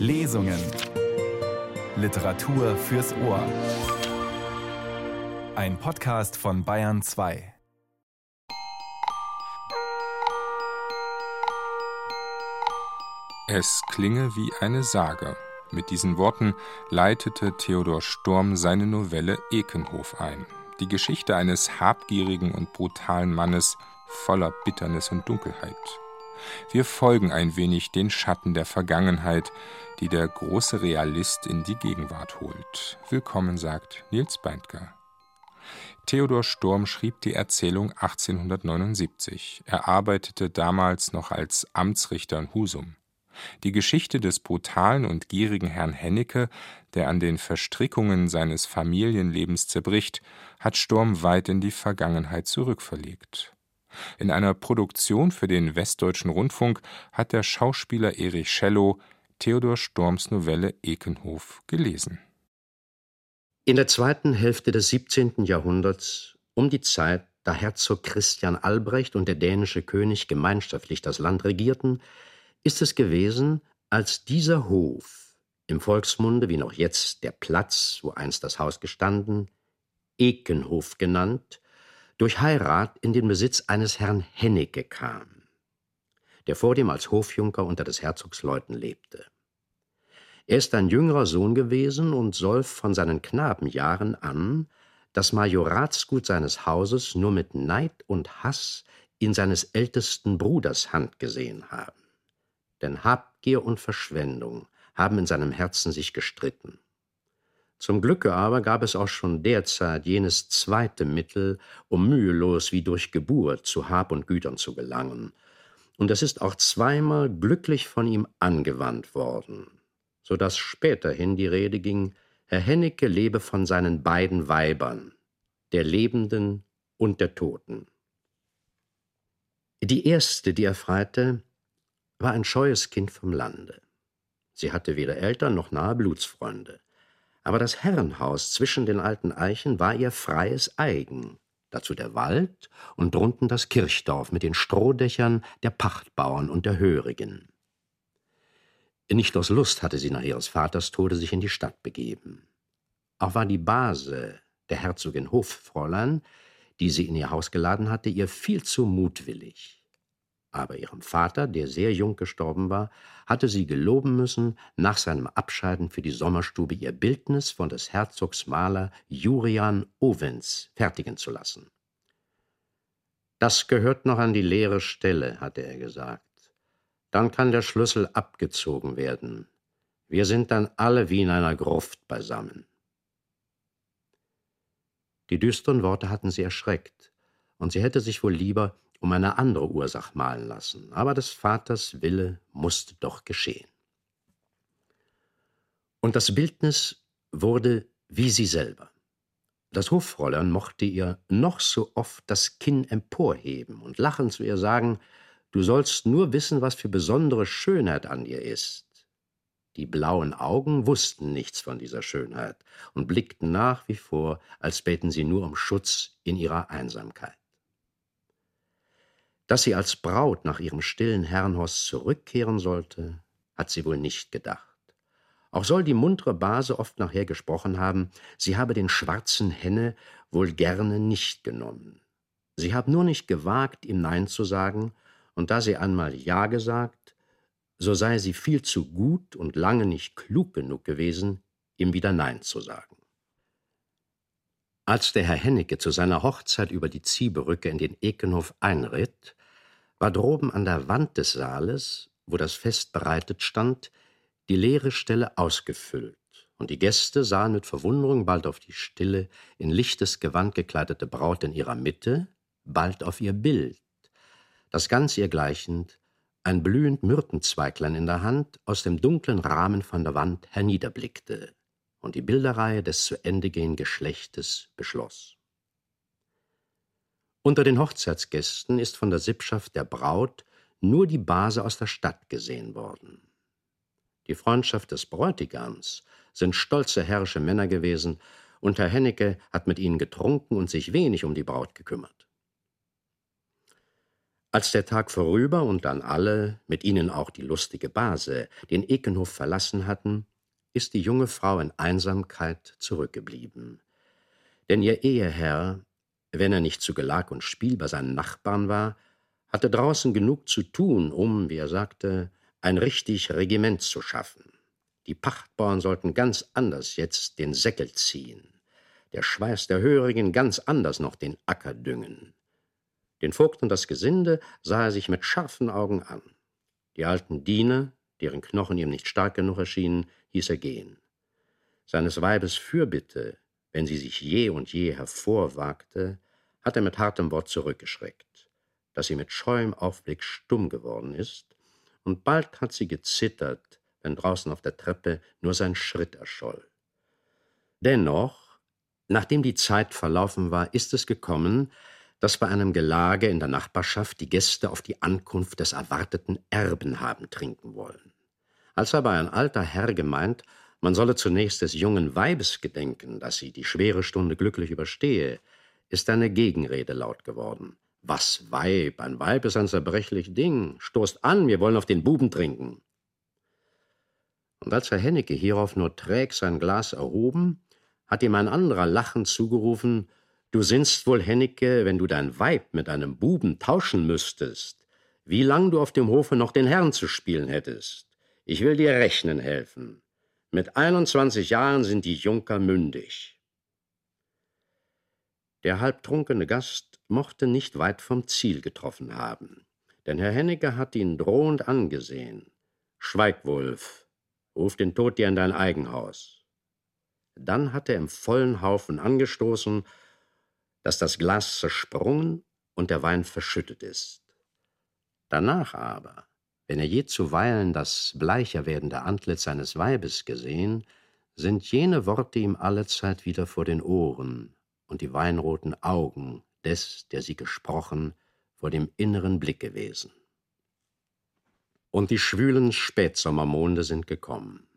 Lesungen. Literatur fürs Ohr. Ein Podcast von Bayern 2. Es klinge wie eine Sage. Mit diesen Worten leitete Theodor Storm seine Novelle Ekenhof ein. Die Geschichte eines habgierigen und brutalen Mannes voller Bitternis und Dunkelheit. Wir folgen ein wenig den Schatten der Vergangenheit, die der große Realist in die Gegenwart holt. Willkommen, sagt Nils Beindker. Theodor Storm schrieb die Erzählung 1879. Er arbeitete damals noch als Amtsrichter in Husum. Die Geschichte des brutalen und gierigen Herrn Hennecke, der an den Verstrickungen seines Familienlebens zerbricht, hat Storm weit in die Vergangenheit zurückverlegt. In einer Produktion für den Westdeutschen Rundfunk hat der Schauspieler Erich Schellow Theodor Storms Novelle Ekenhof gelesen. In der zweiten Hälfte des 17. Jahrhunderts, um die Zeit, da Herzog Christian Albrecht und der dänische König gemeinschaftlich das Land regierten, ist es gewesen, als dieser Hof, im Volksmunde wie noch jetzt der Platz, wo einst das Haus gestanden, Ekenhof genannt, durch Heirat in den Besitz eines Herrn Hennecke kam, der vor dem als Hofjunker unter des Herzogs Leuten lebte. Er ist ein jüngerer Sohn gewesen und soll von seinen Knabenjahren an das Majoratsgut seines Hauses nur mit Neid und Hass in seines ältesten Bruders Hand gesehen haben denn Habgier und Verschwendung haben in seinem Herzen sich gestritten. Zum Glücke aber gab es auch schon derzeit jenes zweite Mittel, um mühelos wie durch Geburt zu Hab und Gütern zu gelangen, und es ist auch zweimal glücklich von ihm angewandt worden, so dass späterhin die Rede ging, Herr Hennecke lebe von seinen beiden Weibern, der Lebenden und der Toten. Die erste, die er freite, war ein scheues Kind vom Lande. Sie hatte weder Eltern noch nahe Blutsfreunde. Aber das Herrenhaus zwischen den alten Eichen war ihr freies Eigen, dazu der Wald und drunten das Kirchdorf mit den Strohdächern der Pachtbauern und der Hörigen. Nicht aus Lust hatte sie nach ihres Vaters Tode sich in die Stadt begeben. Auch war die Base, der Herzogin Hoffräulein, die sie in ihr Haus geladen hatte, ihr viel zu mutwillig. Aber ihrem Vater, der sehr jung gestorben war, hatte sie geloben müssen, nach seinem Abscheiden für die Sommerstube ihr Bildnis von des Herzogs Maler Jurian Ovens fertigen zu lassen. Das gehört noch an die leere Stelle, hatte er gesagt. Dann kann der Schlüssel abgezogen werden. Wir sind dann alle wie in einer Gruft beisammen. Die düsteren Worte hatten sie erschreckt, und sie hätte sich wohl lieber um eine andere Ursache malen lassen, aber des Vaters Wille musste doch geschehen. Und das Bildnis wurde wie sie selber. Das Hoffräulein mochte ihr noch so oft das Kinn emporheben und lachend zu ihr sagen, du sollst nur wissen, was für besondere Schönheit an ihr ist. Die blauen Augen wussten nichts von dieser Schönheit und blickten nach wie vor, als bäten sie nur um Schutz in ihrer Einsamkeit. Dass sie als Braut nach ihrem stillen Herrenhaus zurückkehren sollte, hat sie wohl nicht gedacht. Auch soll die muntere Base oft nachher gesprochen haben, sie habe den schwarzen Henne wohl gerne nicht genommen. Sie habe nur nicht gewagt, ihm Nein zu sagen, und da sie einmal Ja gesagt, so sei sie viel zu gut und lange nicht klug genug gewesen, ihm wieder Nein zu sagen. Als der Herr Hennecke zu seiner Hochzeit über die Ziehberücke in den Ekenhof einritt, war droben an der Wand des Saales, wo das Fest bereitet stand, die leere Stelle ausgefüllt, und die Gäste sahen mit Verwunderung bald auf die stille, in lichtes Gewand gekleidete Braut in ihrer Mitte, bald auf ihr Bild, das ganz ihr gleichend, ein blühend Myrtenzweiglein in der Hand, aus dem dunklen Rahmen von der Wand herniederblickte. Und die Bilderreihe des zu Ende gehenden Geschlechtes beschloss. Unter den Hochzeitsgästen ist von der Sippschaft der Braut nur die Base aus der Stadt gesehen worden. Die Freundschaft des Bräutigams sind stolze herrische Männer gewesen, und Herr Hennecke hat mit ihnen getrunken und sich wenig um die Braut gekümmert. Als der Tag vorüber und dann alle, mit ihnen auch die lustige Base, den Ekenhof verlassen hatten, ist die junge Frau in Einsamkeit zurückgeblieben. Denn ihr Eheherr, wenn er nicht zu Gelag und Spiel bei seinen Nachbarn war, hatte draußen genug zu tun, um, wie er sagte, ein richtig Regiment zu schaffen. Die Pachtbauern sollten ganz anders jetzt den Säckel ziehen, der Schweiß der Hörigen ganz anders noch den Acker düngen. Den Vogt und das Gesinde sah er sich mit scharfen Augen an. Die alten Diener, deren Knochen ihm nicht stark genug erschienen, hieß er gehen. Seines Weibes Fürbitte, wenn sie sich je und je hervorwagte, hat er mit hartem Wort zurückgeschreckt, dass sie mit scheuem Aufblick stumm geworden ist, und bald hat sie gezittert, wenn draußen auf der Treppe nur sein Schritt erscholl. Dennoch, nachdem die Zeit verlaufen war, ist es gekommen, dass bei einem Gelage in der Nachbarschaft die Gäste auf die Ankunft des erwarteten Erben haben trinken wollen. Als aber ein alter Herr gemeint, man solle zunächst des jungen Weibes gedenken, dass sie die schwere Stunde glücklich überstehe, ist eine Gegenrede laut geworden. Was Weib? Ein Weib ist ein zerbrechlich Ding. Stoßt an, wir wollen auf den Buben trinken. Und als Herr Hennecke hierauf nur träg sein Glas erhoben, hat ihm ein anderer lachend zugerufen, Du sinnst wohl, Hennecke, wenn du dein Weib mit einem Buben tauschen müsstest, wie lang du auf dem Hofe noch den Herrn zu spielen hättest. Ich will dir rechnen helfen. Mit 21 Jahren sind die Junker mündig. Der halbtrunkene Gast mochte nicht weit vom Ziel getroffen haben, denn Herr Hennecke hat ihn drohend angesehen. Schweig, Wulf, ruf den Tod dir in dein Eigenhaus. Dann hat er im vollen Haufen angestoßen dass das Glas zersprungen und der Wein verschüttet ist. Danach aber, wenn er je zuweilen das bleicher werdende Antlitz seines Weibes gesehen, sind jene Worte ihm allezeit wieder vor den Ohren und die weinroten Augen des, der sie gesprochen, vor dem inneren Blick gewesen. Und die schwülen Spätsommermonde sind gekommen.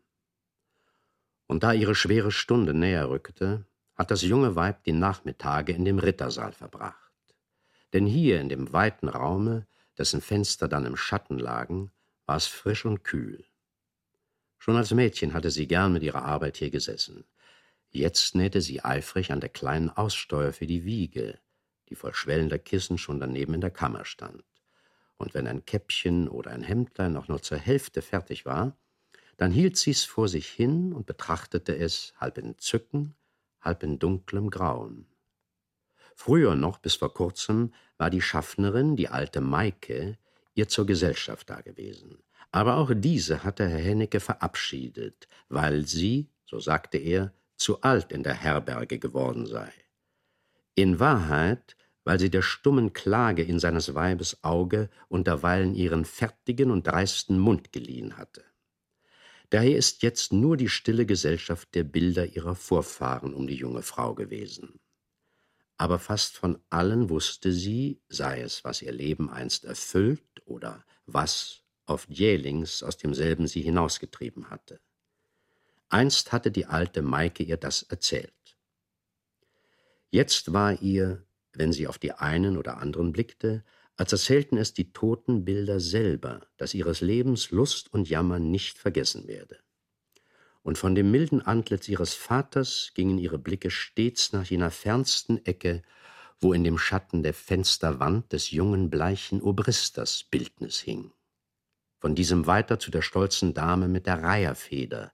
Und da ihre schwere Stunde näher rückte, hat das junge Weib die Nachmittage in dem Rittersaal verbracht. Denn hier in dem weiten Raume, dessen Fenster dann im Schatten lagen, war es frisch und kühl. Schon als Mädchen hatte sie gern mit ihrer Arbeit hier gesessen. Jetzt nähte sie eifrig an der kleinen Aussteuer für die Wiege, die voll schwellender Kissen schon daneben in der Kammer stand. Und wenn ein Käppchen oder ein Hemdlein noch nur zur Hälfte fertig war, dann hielt sie's vor sich hin und betrachtete es halb in Zücken, halb in dunklem Grauen. Früher noch, bis vor kurzem, war die Schaffnerin, die alte Maike, ihr zur Gesellschaft dagewesen. Aber auch diese hatte Herr Hennecke verabschiedet, weil sie, so sagte er, zu alt in der Herberge geworden sei. In Wahrheit, weil sie der stummen Klage in seines Weibes Auge unterweilen ihren fertigen und dreisten Mund geliehen hatte. Daher ist jetzt nur die stille Gesellschaft der Bilder ihrer Vorfahren um die junge Frau gewesen. Aber fast von allen wusste sie, sei es, was ihr Leben einst erfüllt oder was oft jählings aus demselben sie hinausgetrieben hatte. Einst hatte die alte Maike ihr das erzählt. Jetzt war ihr, wenn sie auf die einen oder anderen blickte, als erzählten es die toten Bilder selber, dass ihres Lebens Lust und Jammer nicht vergessen werde. Und von dem milden Antlitz ihres Vaters gingen ihre Blicke stets nach jener fernsten Ecke, wo in dem Schatten der Fensterwand des jungen bleichen Obristers Bildnis hing. Von diesem weiter zu der stolzen Dame mit der Reiherfeder,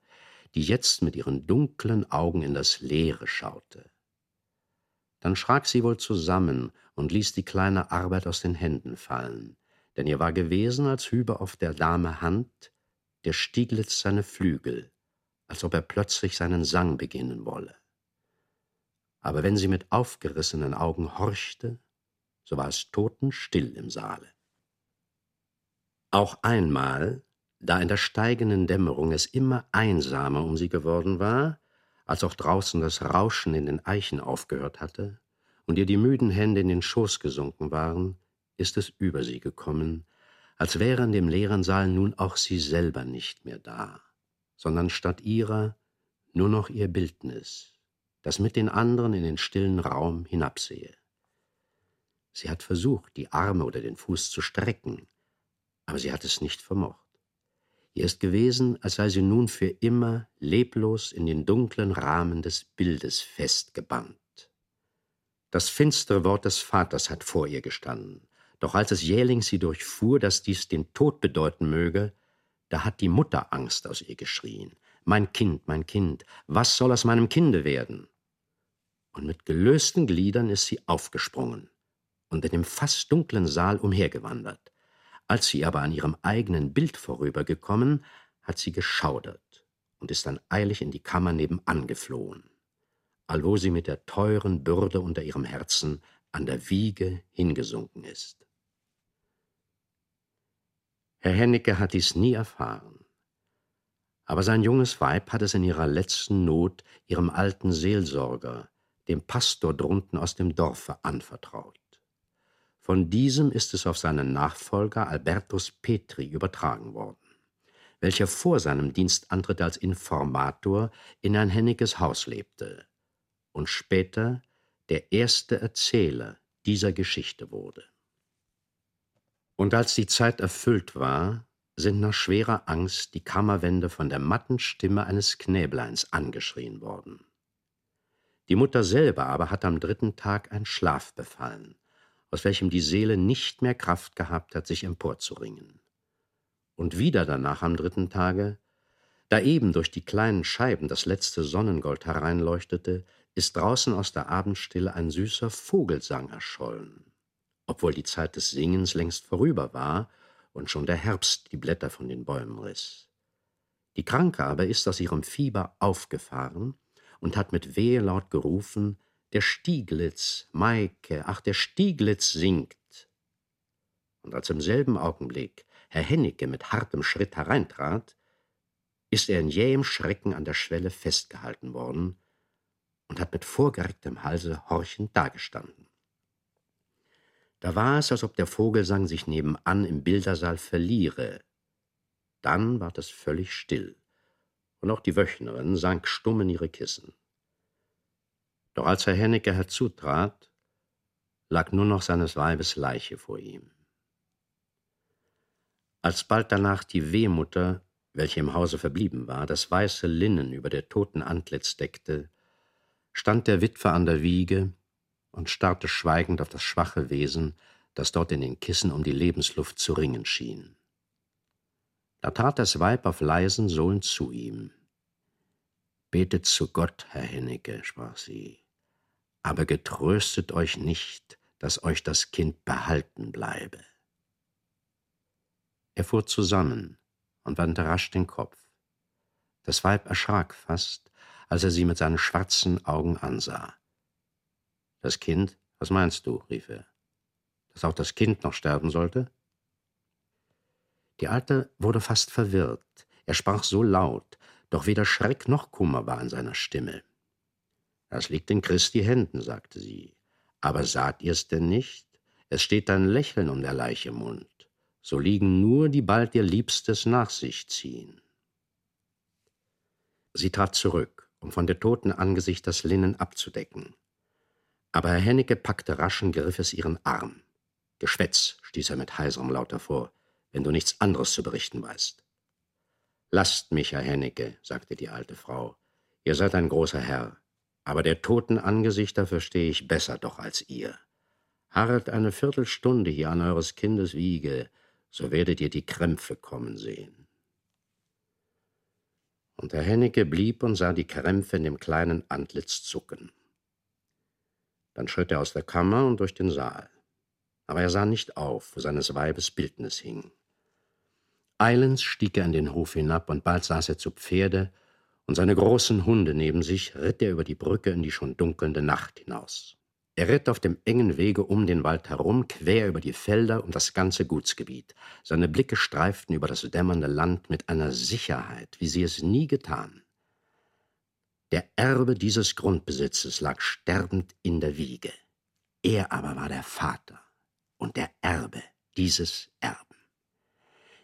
die jetzt mit ihren dunklen Augen in das Leere schaute. Dann schrak sie wohl zusammen und ließ die kleine Arbeit aus den Händen fallen, denn ihr war gewesen, als hübe auf der Dame Hand der Stieglitz seine Flügel, als ob er plötzlich seinen Sang beginnen wolle. Aber wenn sie mit aufgerissenen Augen horchte, so war es totenstill im Saale. Auch einmal, da in der steigenden Dämmerung es immer einsamer um sie geworden war, als auch draußen das Rauschen in den Eichen aufgehört hatte und ihr die müden Hände in den Schoß gesunken waren, ist es über sie gekommen, als wäre in dem leeren Saal nun auch sie selber nicht mehr da, sondern statt ihrer nur noch ihr Bildnis, das mit den anderen in den stillen Raum hinabsehe. Sie hat versucht, die Arme oder den Fuß zu strecken, aber sie hat es nicht vermocht. Ihr ist gewesen, als sei sie nun für immer leblos in den dunklen Rahmen des Bildes festgebannt. Das finstere Wort des Vaters hat vor ihr gestanden, doch als es jählings sie durchfuhr, dass dies den Tod bedeuten möge, da hat die Mutter Angst aus ihr geschrien. Mein Kind, mein Kind, was soll aus meinem Kinde werden? Und mit gelösten Gliedern ist sie aufgesprungen und in dem fast dunklen Saal umhergewandert. Als sie aber an ihrem eigenen Bild vorübergekommen, hat sie geschaudert und ist dann eilig in die Kammer nebenan geflohen, allwo sie mit der teuren Bürde unter ihrem Herzen an der Wiege hingesunken ist. Herr Hennecke hat dies nie erfahren. Aber sein junges Weib hat es in ihrer letzten Not ihrem alten Seelsorger, dem Pastor drunten aus dem Dorfe, anvertraut. Von diesem ist es auf seinen Nachfolger Albertus Petri übertragen worden, welcher vor seinem Dienstantritt als Informator in ein Hennekes Haus lebte und später der erste Erzähler dieser Geschichte wurde. Und als die Zeit erfüllt war, sind nach schwerer Angst die Kammerwände von der matten Stimme eines Knäbleins angeschrien worden. Die Mutter selber aber hat am dritten Tag ein Schlaf befallen, aus welchem die Seele nicht mehr Kraft gehabt hat, sich emporzuringen. Und wieder danach am dritten Tage, da eben durch die kleinen Scheiben das letzte Sonnengold hereinleuchtete, ist draußen aus der Abendstille ein süßer Vogelsang erschollen obwohl die Zeit des Singens längst vorüber war und schon der Herbst die Blätter von den Bäumen riss. Die Kranke aber ist aus ihrem Fieber aufgefahren und hat mit Wehelaut gerufen, der Stieglitz, Maike, ach, der Stieglitz singt. Und als im selben Augenblick Herr Hennecke mit hartem Schritt hereintrat, ist er in jähem Schrecken an der Schwelle festgehalten worden und hat mit vorgerecktem Halse horchend dagestanden. Da war es, als ob der Vogelsang sich nebenan im Bildersaal verliere. Dann ward es völlig still, und auch die Wöchnerin sank stumm in ihre Kissen. Doch als Herr Hennecke herzutrat, lag nur noch seines Weibes Leiche vor ihm. Als bald danach die Wehmutter, welche im Hause verblieben war, das weiße Linnen über der toten Antlitz deckte, stand der Witwer an der Wiege und starrte schweigend auf das schwache Wesen, das dort in den Kissen um die Lebensluft zu ringen schien. Da trat das Weib auf leisen Sohlen zu ihm. Betet zu Gott, Herr Hennecke, sprach sie, aber getröstet euch nicht, dass euch das Kind behalten bleibe. Er fuhr zusammen und wandte rasch den Kopf. Das Weib erschrak fast, als er sie mit seinen schwarzen Augen ansah. Das Kind? Was meinst du? rief er. Dass auch das Kind noch sterben sollte? Die Alte wurde fast verwirrt. Er sprach so laut, doch weder Schreck noch Kummer war in seiner Stimme. Das liegt in Christi Händen, sagte sie. Aber saht ihr's denn nicht? Es steht ein Lächeln um der Leiche Mund. So liegen nur, die bald ihr Liebstes nach sich ziehen. Sie trat zurück, um von der toten Angesicht das Linnen abzudecken. Aber Herr Hennecke packte raschen Griffes ihren Arm. Geschwätz, stieß er mit heiserem Laut hervor, wenn du nichts anderes zu berichten weißt. Lasst mich, Herr Hennecke, sagte die alte Frau. Ihr seid ein großer Herr, aber der toten Angesichter verstehe ich besser doch als ihr. Harret eine Viertelstunde hier an eures Kindes Wiege, so werdet ihr die Krämpfe kommen sehen. Und Herr Hennecke blieb und sah die Krämpfe in dem kleinen Antlitz zucken. Dann schritt er aus der Kammer und durch den Saal. Aber er sah nicht auf, wo seines Weibes Bildnis hing. Eilends stieg er in den Hof hinab, und bald saß er zu Pferde, und seine großen Hunde neben sich ritt er über die Brücke in die schon dunkelnde Nacht hinaus. Er ritt auf dem engen Wege um den Wald herum, quer über die Felder und das ganze Gutsgebiet. Seine Blicke streiften über das dämmernde Land mit einer Sicherheit, wie sie es nie getan. Der Erbe dieses Grundbesitzes lag sterbend in der Wiege. Er aber war der Vater und der Erbe dieses Erben.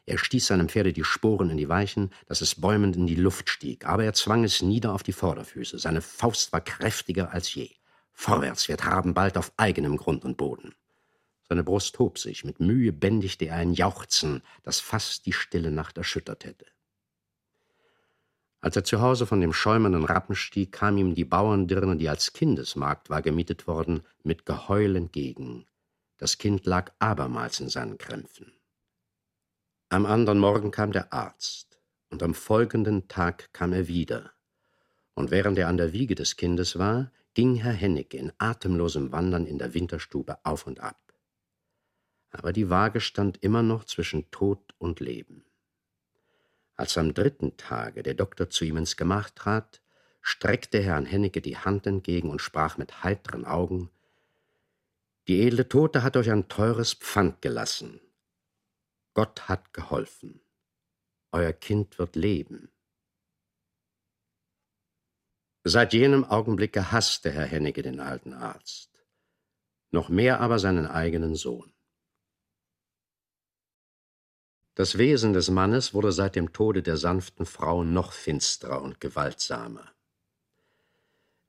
Er stieß seinem Pferde die Sporen in die Weichen, dass es bäumend in die Luft stieg, aber er zwang es nieder auf die Vorderfüße. Seine Faust war kräftiger als je. Vorwärts, wir traben bald auf eigenem Grund und Boden. Seine Brust hob sich, mit Mühe bändigte er ein Jauchzen, das fast die stille Nacht erschüttert hätte. Als er zu Hause von dem schäumenden Rappen stieg, kam ihm die Bauerndirne, die als Kindesmagd war gemietet worden, mit Geheul entgegen. Das Kind lag abermals in seinen Krämpfen. Am anderen Morgen kam der Arzt, und am folgenden Tag kam er wieder. Und während er an der Wiege des Kindes war, ging Herr Hennecke in atemlosem Wandern in der Winterstube auf und ab. Aber die Waage stand immer noch zwischen Tod und Leben. Als am dritten Tage der Doktor zu ihm ins Gemach trat, streckte Herrn Hennecke die Hand entgegen und sprach mit heiteren Augen Die edle Tote hat euch ein teures Pfand gelassen. Gott hat geholfen. Euer Kind wird leben. Seit jenem Augenblicke hasste Herr Hennecke den alten Arzt, noch mehr aber seinen eigenen Sohn. Das Wesen des Mannes wurde seit dem Tode der sanften Frau noch finsterer und gewaltsamer.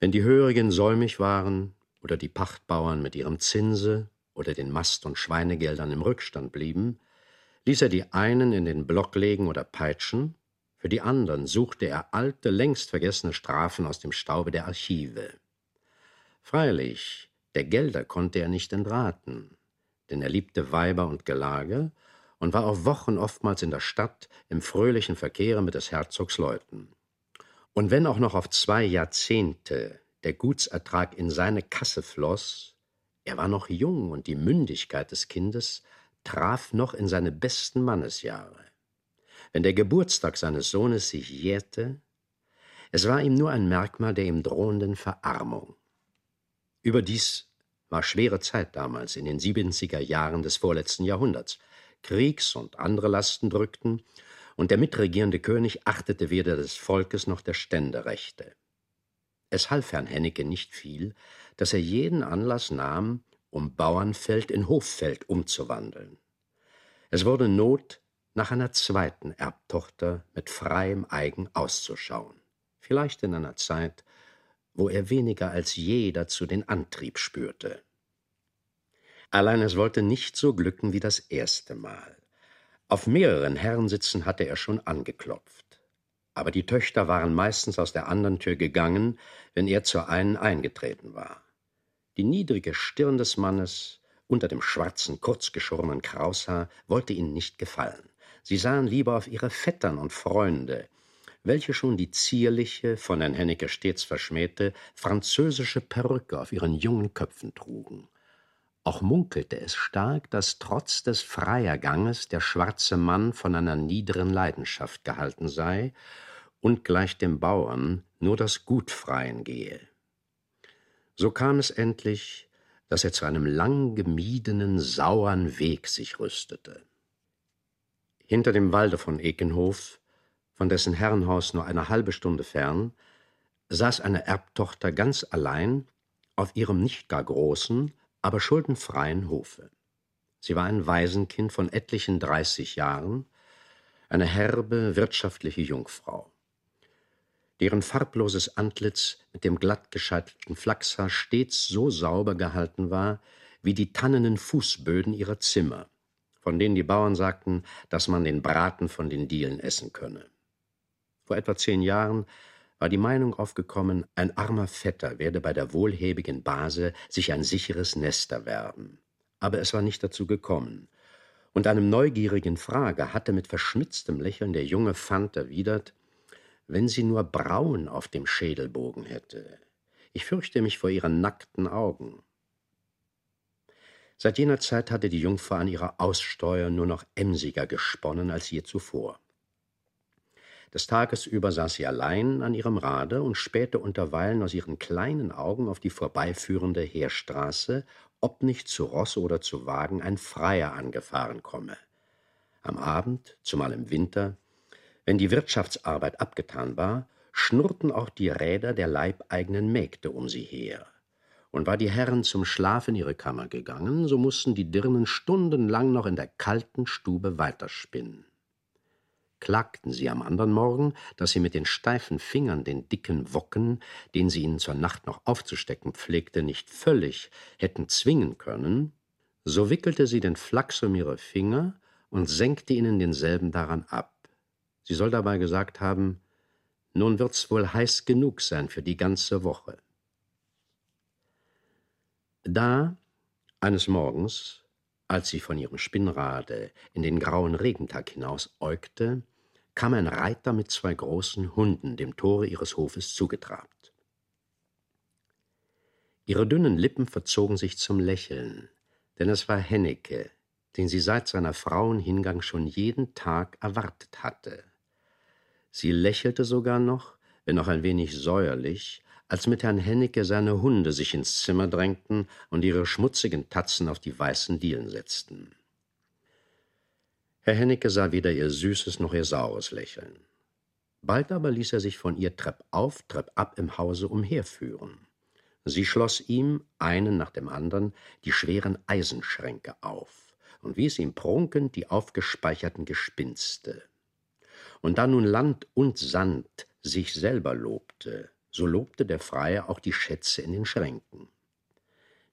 Wenn die Hörigen säumig waren oder die Pachtbauern mit ihrem Zinse oder den Mast- und Schweinegeldern im Rückstand blieben, ließ er die einen in den Block legen oder peitschen, für die anderen suchte er alte, längst vergessene Strafen aus dem Staube der Archive. Freilich, der Gelder konnte er nicht entraten, denn er liebte Weiber und Gelage und war auch Wochen oftmals in der Stadt im fröhlichen Verkehre mit des Herzogs Leuten. Und wenn auch noch auf zwei Jahrzehnte der Gutsertrag in seine Kasse floss, er war noch jung und die Mündigkeit des Kindes traf noch in seine besten Mannesjahre. Wenn der Geburtstag seines Sohnes sich jährte, es war ihm nur ein Merkmal der ihm drohenden Verarmung. Überdies war schwere Zeit damals in den siebziger Jahren des vorletzten Jahrhunderts. Kriegs- und andere Lasten drückten, und der mitregierende König achtete weder des Volkes noch der Ständerechte. Es half Herrn Hennecke nicht viel, dass er jeden Anlass nahm, um Bauernfeld in Hoffeld umzuwandeln. Es wurde Not, nach einer zweiten Erbtochter mit freiem Eigen auszuschauen, vielleicht in einer Zeit, wo er weniger als je dazu den Antrieb spürte. Allein es wollte nicht so glücken wie das erste Mal. Auf mehreren Herrensitzen hatte er schon angeklopft. Aber die Töchter waren meistens aus der anderen Tür gegangen, wenn er zur einen eingetreten war. Die niedrige Stirn des Mannes unter dem schwarzen, kurzgeschorenen Kraushaar wollte ihnen nicht gefallen. Sie sahen lieber auf ihre Vettern und Freunde, welche schon die zierliche, von Herrn Hennecke stets verschmähte, französische Perücke auf ihren jungen Köpfen trugen. Auch munkelte es stark, dass trotz des Freierganges der schwarze Mann von einer niederen Leidenschaft gehalten sei und gleich dem Bauern nur das Gutfreien gehe. So kam es endlich, dass er zu einem lang gemiedenen, sauern Weg sich rüstete. Hinter dem Walde von Ekenhof, von dessen Herrenhaus nur eine halbe Stunde fern, saß eine Erbtochter ganz allein auf ihrem nicht gar großen, aber schuldenfreien Hofe. Sie war ein Waisenkind von etlichen dreißig Jahren, eine herbe, wirtschaftliche Jungfrau. Deren farbloses Antlitz mit dem glatt gescheitelten Flachshaar stets so sauber gehalten war, wie die tannenen Fußböden ihrer Zimmer, von denen die Bauern sagten, dass man den Braten von den Dielen essen könne. Vor etwa zehn Jahren war die Meinung aufgekommen, ein armer Vetter werde bei der wohlhäbigen Base sich ein sicheres Nest erwerben. Aber es war nicht dazu gekommen. Und einem neugierigen Frager hatte mit verschmitztem Lächeln der junge Fant erwidert, wenn sie nur Brauen auf dem Schädelbogen hätte. Ich fürchte mich vor ihren nackten Augen. Seit jener Zeit hatte die Jungfer an ihrer Aussteuer nur noch emsiger gesponnen als je zuvor. Des Tages über saß sie allein an ihrem Rade und spähte unterweilen aus ihren kleinen Augen auf die vorbeiführende Heerstraße, ob nicht zu Ross oder zu Wagen ein Freier angefahren komme. Am Abend, zumal im Winter, wenn die Wirtschaftsarbeit abgetan war, schnurrten auch die Räder der leibeigenen Mägde um sie her. Und war die Herren zum Schlaf in ihre Kammer gegangen, so mussten die Dirnen stundenlang noch in der kalten Stube weiterspinnen klagten sie am andern Morgen, dass sie mit den steifen Fingern den dicken Wocken, den sie ihnen zur Nacht noch aufzustecken pflegte, nicht völlig hätten zwingen können, so wickelte sie den Flachs um ihre Finger und senkte ihnen denselben daran ab. Sie soll dabei gesagt haben, nun wird's wohl heiß genug sein für die ganze Woche. Da, eines Morgens, als sie von ihrem Spinnrade in den grauen Regentag hinaus äugte, kam ein Reiter mit zwei großen Hunden dem Tore ihres Hofes zugetrabt. Ihre dünnen Lippen verzogen sich zum Lächeln, denn es war Hennecke, den sie seit seiner Frauenhingang schon jeden Tag erwartet hatte. Sie lächelte sogar noch, wenn auch ein wenig säuerlich, als mit Herrn Hennecke seine Hunde sich ins Zimmer drängten und ihre schmutzigen Tatzen auf die weißen Dielen setzten. Herr Hennecke sah weder ihr süßes noch ihr saures Lächeln. Bald aber ließ er sich von ihr treppauf, treppab im Hause umherführen. Sie schloss ihm, einen nach dem andern, die schweren Eisenschränke auf und wies ihm prunkend die aufgespeicherten Gespinste. Und da nun Land und Sand sich selber lobte, so lobte der Freier auch die Schätze in den Schränken.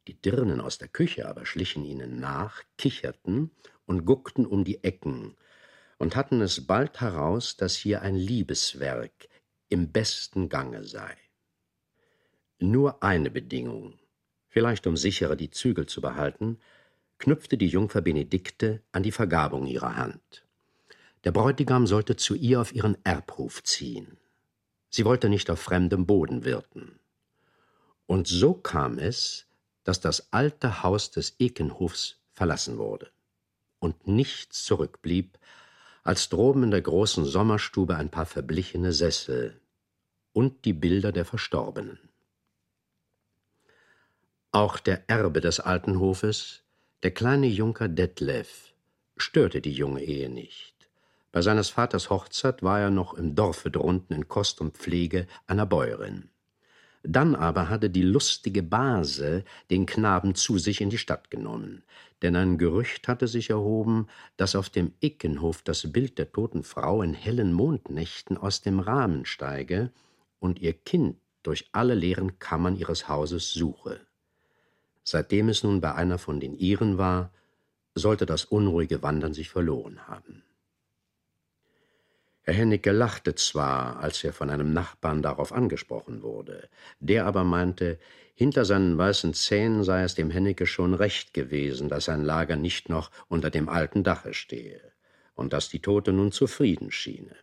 Die Dirnen aus der Küche aber schlichen ihnen nach, kicherten und guckten um die Ecken und hatten es bald heraus, dass hier ein Liebeswerk im besten Gange sei. Nur eine Bedingung, vielleicht um sicherer die Zügel zu behalten, knüpfte die Jungfer Benedikte an die Vergabung ihrer Hand. Der Bräutigam sollte zu ihr auf ihren Erbhof ziehen. Sie wollte nicht auf fremdem Boden wirten. Und so kam es, dass das alte Haus des Ekenhofs verlassen wurde und nichts zurückblieb, als droben in der großen Sommerstube ein paar verblichene Sessel und die Bilder der Verstorbenen. Auch der Erbe des alten Hofes, der kleine Junker Detlef, störte die junge Ehe nicht. Bei seines Vaters Hochzeit war er noch im Dorfe drunten in Kost und Pflege einer Bäuerin. Dann aber hatte die lustige Base den Knaben zu sich in die Stadt genommen, denn ein Gerücht hatte sich erhoben, dass auf dem Ickenhof das Bild der toten Frau in hellen Mondnächten aus dem Rahmen steige und ihr Kind durch alle leeren Kammern ihres Hauses suche. Seitdem es nun bei einer von den ihren war, sollte das unruhige Wandern sich verloren haben. Herr Hennecke lachte zwar, als er von einem Nachbarn darauf angesprochen wurde, der aber meinte, hinter seinen weißen Zähnen sei es dem Hennecke schon recht gewesen, dass sein Lager nicht noch unter dem alten Dache stehe und dass die Tote nun zufrieden schiene.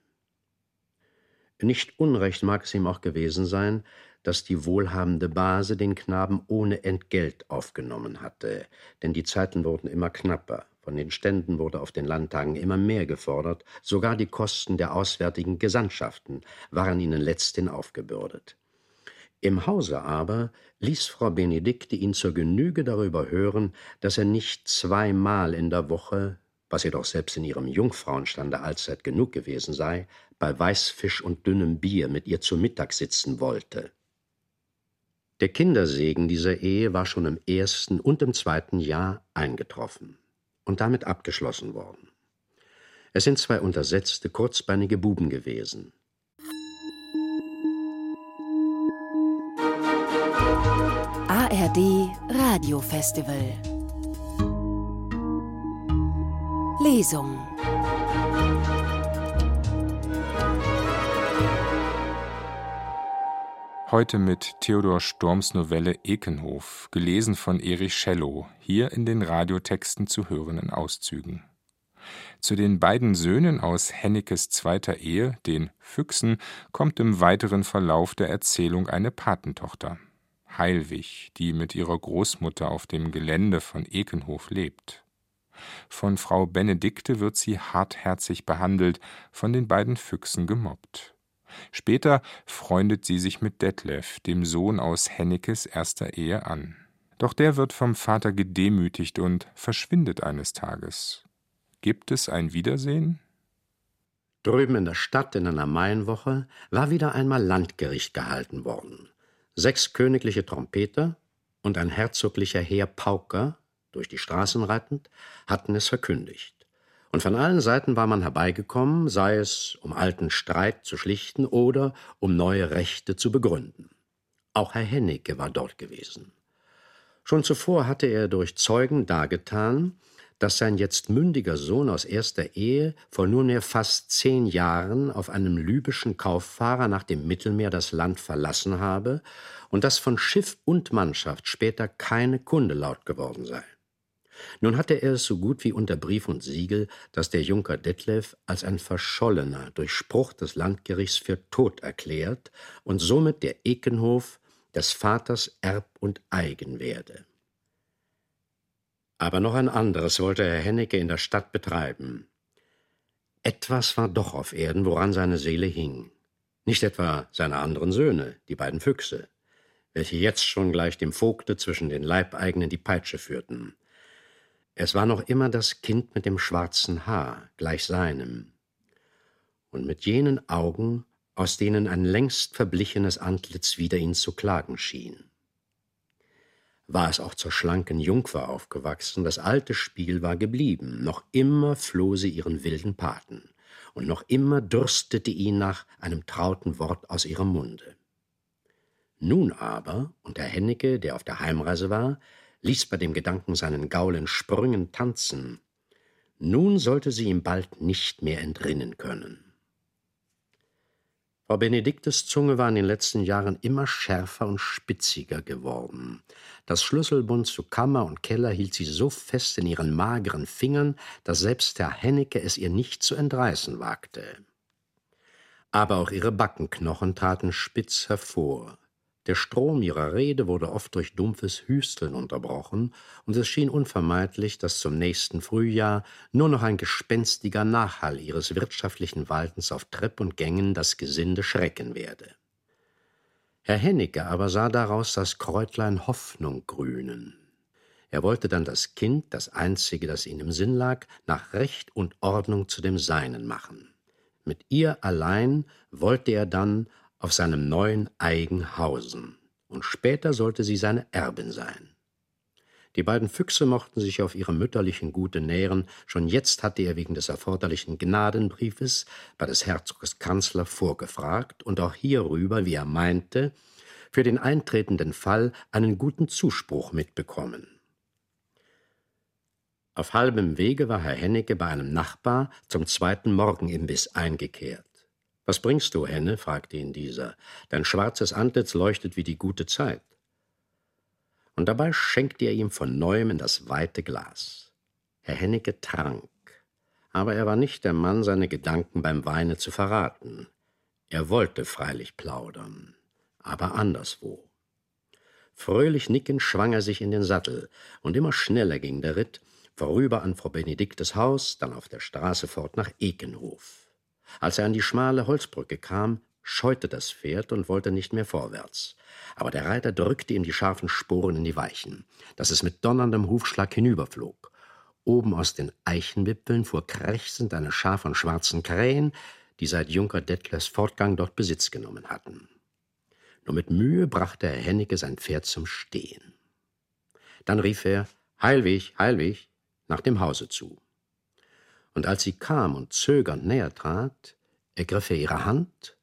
Nicht unrecht mag es ihm auch gewesen sein, dass die wohlhabende Base den Knaben ohne Entgelt aufgenommen hatte, denn die Zeiten wurden immer knapper. Von den Ständen wurde auf den Landtagen immer mehr gefordert, sogar die Kosten der auswärtigen Gesandtschaften waren ihnen letzthin aufgebürdet. Im Hause aber ließ Frau Benedikte ihn zur Genüge darüber hören, dass er nicht zweimal in der Woche, was jedoch selbst in ihrem Jungfrauenstande allzeit genug gewesen sei, bei Weißfisch und dünnem Bier mit ihr zu Mittag sitzen wollte. Der Kindersegen dieser Ehe war schon im ersten und im zweiten Jahr eingetroffen und damit abgeschlossen worden. Es sind zwei untersetzte, kurzbeinige Buben gewesen. ARD Radiofestival Lesung Heute mit Theodor Storms Novelle Ekenhof, gelesen von Erich Schellow, hier in den Radiotexten zu hörenden Auszügen. Zu den beiden Söhnen aus Hennekes zweiter Ehe, den Füchsen, kommt im weiteren Verlauf der Erzählung eine Patentochter, Heilwig, die mit ihrer Großmutter auf dem Gelände von Ekenhof lebt. Von Frau Benedikte wird sie hartherzig behandelt, von den beiden Füchsen gemobbt. Später freundet sie sich mit Detlef, dem Sohn aus Hennekes erster Ehe, an. Doch der wird vom Vater gedemütigt und verschwindet eines Tages. Gibt es ein Wiedersehen? Drüben in der Stadt in einer Mainwoche war wieder einmal Landgericht gehalten worden. Sechs königliche Trompeter und ein herzoglicher Heer Pauker, durch die Straßen reitend, hatten es verkündigt. Und von allen Seiten war man herbeigekommen, sei es um alten Streit zu schlichten oder um neue Rechte zu begründen. Auch Herr Hennecke war dort gewesen. Schon zuvor hatte er durch Zeugen dargetan, dass sein jetzt mündiger Sohn aus erster Ehe vor nunmehr fast zehn Jahren auf einem libyschen Kauffahrer nach dem Mittelmeer das Land verlassen habe und dass von Schiff und Mannschaft später keine Kunde laut geworden sei. Nun hatte er es so gut wie unter Brief und Siegel, dass der Junker Detlev als ein Verschollener durch Spruch des Landgerichts für tot erklärt und somit der Ekenhof des Vaters Erb und Eigen werde. Aber noch ein anderes wollte Herr Hennecke in der Stadt betreiben. Etwas war doch auf Erden, woran seine Seele hing. Nicht etwa seine anderen Söhne, die beiden Füchse, welche jetzt schon gleich dem Vogte zwischen den Leibeigenen die Peitsche führten. Es war noch immer das Kind mit dem schwarzen Haar, gleich seinem, und mit jenen Augen, aus denen ein längst verblichenes Antlitz wider ihn zu klagen schien. War es auch zur schlanken Jungfer aufgewachsen, das alte Spiel war geblieben, noch immer floh sie ihren wilden Paten, und noch immer dürstete ihn nach einem trauten Wort aus ihrem Munde. Nun aber, und der Hennecke, der auf der Heimreise war, ließ bei dem Gedanken seinen Gaul in Sprüngen tanzen, nun sollte sie ihm bald nicht mehr entrinnen können. Frau Benediktes Zunge war in den letzten Jahren immer schärfer und spitziger geworden. Das Schlüsselbund zu Kammer und Keller hielt sie so fest in ihren mageren Fingern, dass selbst Herr Hennecke es ihr nicht zu entreißen wagte. Aber auch ihre Backenknochen traten spitz hervor. Der Strom ihrer Rede wurde oft durch dumpfes Hüsteln unterbrochen, und es schien unvermeidlich, dass zum nächsten Frühjahr nur noch ein gespenstiger Nachhall ihres wirtschaftlichen Waltens auf Trepp und Gängen das Gesinde schrecken werde. Herr Hennecke aber sah daraus das Kräutlein Hoffnung grünen. Er wollte dann das Kind, das einzige, das ihm im Sinn lag, nach Recht und Ordnung zu dem Seinen machen. Mit ihr allein wollte er dann auf seinem neuen Eigen hausen, und später sollte sie seine Erbin sein. Die beiden Füchse mochten sich auf ihre mütterlichen Gute nähren, schon jetzt hatte er wegen des erforderlichen Gnadenbriefes bei des Herzogs Kanzler vorgefragt und auch hierüber, wie er meinte, für den eintretenden Fall einen guten Zuspruch mitbekommen. Auf halbem Wege war Herr Hennecke bei einem Nachbar zum zweiten Morgenimbiss eingekehrt. Was bringst du, Henne? fragte ihn dieser. Dein schwarzes Antlitz leuchtet wie die gute Zeit. Und dabei schenkte er ihm von neuem in das weite Glas. Herr Hennecke trank, aber er war nicht der Mann, seine Gedanken beim Weine zu verraten. Er wollte freilich plaudern, aber anderswo. Fröhlich nickend schwang er sich in den Sattel, und immer schneller ging der Ritt, vorüber an Frau Benediktes Haus, dann auf der Straße fort nach Ekenhof. Als er an die schmale Holzbrücke kam, scheute das Pferd und wollte nicht mehr vorwärts. Aber der Reiter drückte ihm die scharfen Sporen in die Weichen, dass es mit donnerndem Hufschlag hinüberflog. Oben aus den Eichenwipfeln fuhr krächzend eine Schar von schwarzen Krähen, die seit Junker Dettlers Fortgang dort Besitz genommen hatten. Nur mit Mühe brachte Herr Hennecke sein Pferd zum Stehen. Dann rief er Heilwig, Heilwig nach dem Hause zu und als sie kam und zögernd näher trat, ergriff er ihre Hand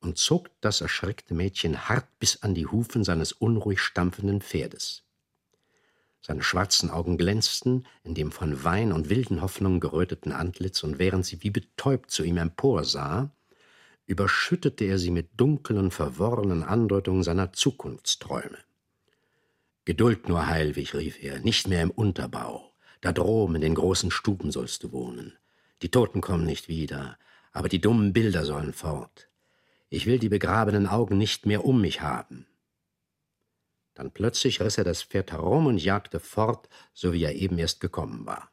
und zog das erschreckte Mädchen hart bis an die Hufen seines unruhig stampfenden Pferdes. Seine schwarzen Augen glänzten in dem von Wein und wilden Hoffnungen geröteten Antlitz, und während sie wie betäubt zu ihm emporsah, überschüttete er sie mit dunklen, verworrenen Andeutungen seiner Zukunftsträume. Geduld nur, Heilwig, rief er, nicht mehr im Unterbau. Da droben in den großen Stuben sollst du wohnen. Die Toten kommen nicht wieder, aber die dummen Bilder sollen fort. Ich will die begrabenen Augen nicht mehr um mich haben. Dann plötzlich riss er das Pferd herum und jagte fort, so wie er eben erst gekommen war.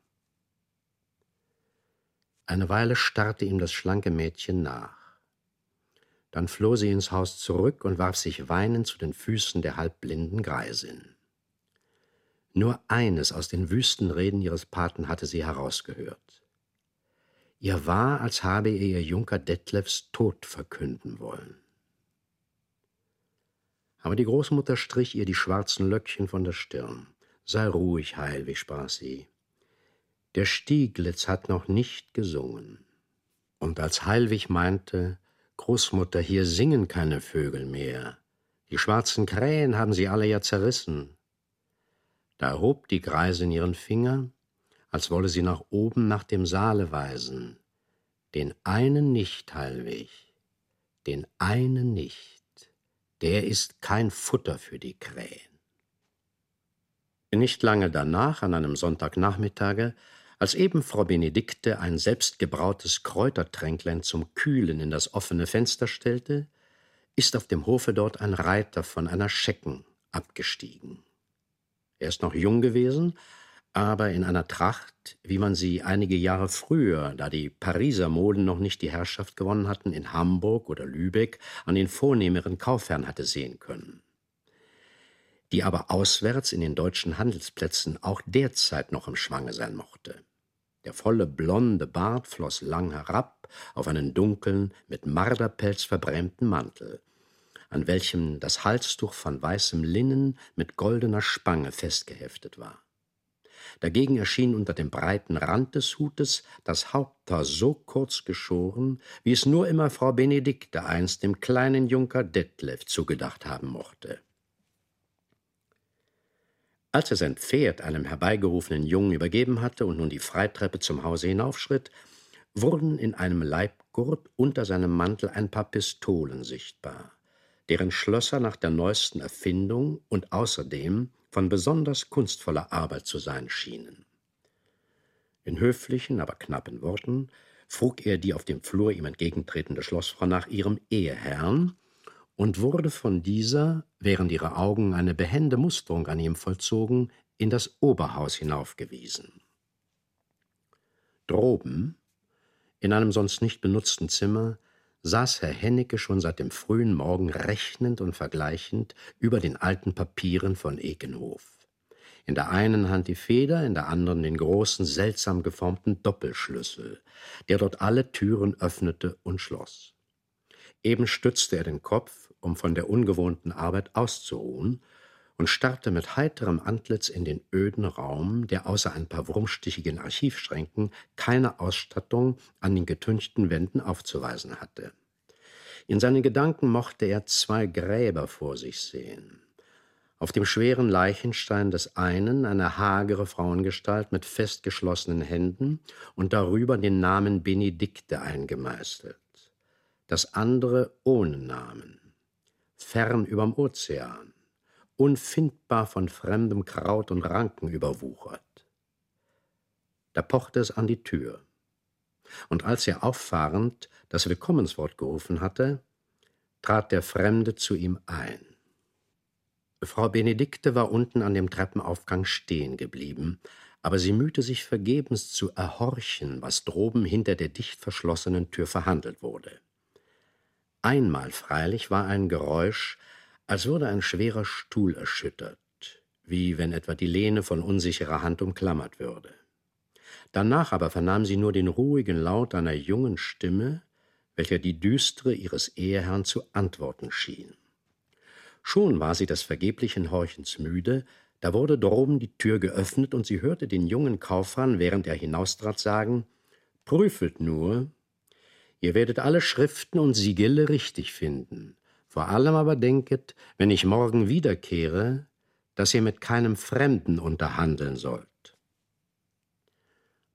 Eine Weile starrte ihm das schlanke Mädchen nach. Dann floh sie ins Haus zurück und warf sich weinend zu den Füßen der halbblinden Greisin. Nur eines aus den wüsten Reden ihres Paten hatte sie herausgehört. Ihr war, als habe ihr ihr Junker Detlefs Tod verkünden wollen. Aber die Großmutter strich ihr die schwarzen Löckchen von der Stirn. Sei ruhig, Heilwig, sprach sie. Der Stieglitz hat noch nicht gesungen. Und als Heilwig meinte, Großmutter, hier singen keine Vögel mehr. Die schwarzen Krähen haben sie alle ja zerrissen Da erhob die Greisin ihren Finger, als wolle sie nach oben nach dem Saale weisen. Den einen nicht, Heilweg, den einen nicht, der ist kein Futter für die Krähen. Nicht lange danach, an einem Sonntagnachmittage, als eben Frau Benedikte ein selbstgebrautes Kräutertränklein zum Kühlen in das offene Fenster stellte, ist auf dem Hofe dort ein Reiter von einer Schecken abgestiegen. Er ist noch jung gewesen, aber in einer Tracht, wie man sie einige Jahre früher, da die Pariser Moden noch nicht die Herrschaft gewonnen hatten, in Hamburg oder Lübeck an den vornehmeren Kaufherren hatte sehen können die aber auswärts in den deutschen Handelsplätzen auch derzeit noch im Schwange sein mochte. Der volle blonde Bart floss lang herab auf einen dunklen, mit Marderpelz verbrämten Mantel, an welchem das Halstuch von weißem Linnen mit goldener Spange festgeheftet war. Dagegen erschien unter dem breiten Rand des Hutes das Haupthaar so kurz geschoren, wie es nur immer Frau Benedikte einst dem kleinen Junker Detlef zugedacht haben mochte. Als er sein Pferd einem herbeigerufenen Jungen übergeben hatte und nun die Freitreppe zum Hause hinaufschritt, wurden in einem Leibgurt unter seinem Mantel ein paar Pistolen sichtbar, deren Schlösser nach der neuesten Erfindung und außerdem von besonders kunstvoller Arbeit zu sein schienen. In höflichen, aber knappen Worten frug er die auf dem Flur ihm entgegentretende Schlossfrau nach ihrem Eheherrn und wurde von dieser, während ihre Augen eine behende Musterung an ihm vollzogen, in das Oberhaus hinaufgewiesen. Droben, in einem sonst nicht benutzten Zimmer, saß Herr Hennecke schon seit dem frühen Morgen rechnend und vergleichend über den alten Papieren von Ekenhof. In der einen Hand die Feder, in der anderen den großen, seltsam geformten Doppelschlüssel, der dort alle Türen öffnete und schloss. Eben stützte er den Kopf, um von der ungewohnten Arbeit auszuruhen, und starrte mit heiterem Antlitz in den öden Raum, der außer ein paar wurmstichigen Archivschränken keine Ausstattung an den getünchten Wänden aufzuweisen hatte. In seinen Gedanken mochte er zwei Gräber vor sich sehen. Auf dem schweren Leichenstein des einen eine hagere Frauengestalt mit festgeschlossenen Händen und darüber den Namen Benedikte eingemeißelt das andere ohne Namen, fern überm Ozean, unfindbar von fremdem Kraut und Ranken überwuchert. Da pochte es an die Tür, und als er auffahrend das Willkommenswort gerufen hatte, trat der Fremde zu ihm ein. Frau Benedikte war unten an dem Treppenaufgang stehen geblieben, aber sie mühte sich vergebens zu erhorchen, was droben hinter der dicht verschlossenen Tür verhandelt wurde. Einmal freilich war ein Geräusch, als würde ein schwerer Stuhl erschüttert, wie wenn etwa die Lehne von unsicherer Hand umklammert würde. Danach aber vernahm sie nur den ruhigen Laut einer jungen Stimme, welcher die düstere ihres Eheherrn zu antworten schien. Schon war sie des vergeblichen Horchens müde, da wurde droben die Tür geöffnet und sie hörte den jungen Kaufmann, während er hinaustrat, sagen: Prüfet nur, Ihr werdet alle Schriften und Sigille richtig finden. Vor allem aber denket, wenn ich morgen wiederkehre, dass ihr mit keinem Fremden unterhandeln sollt.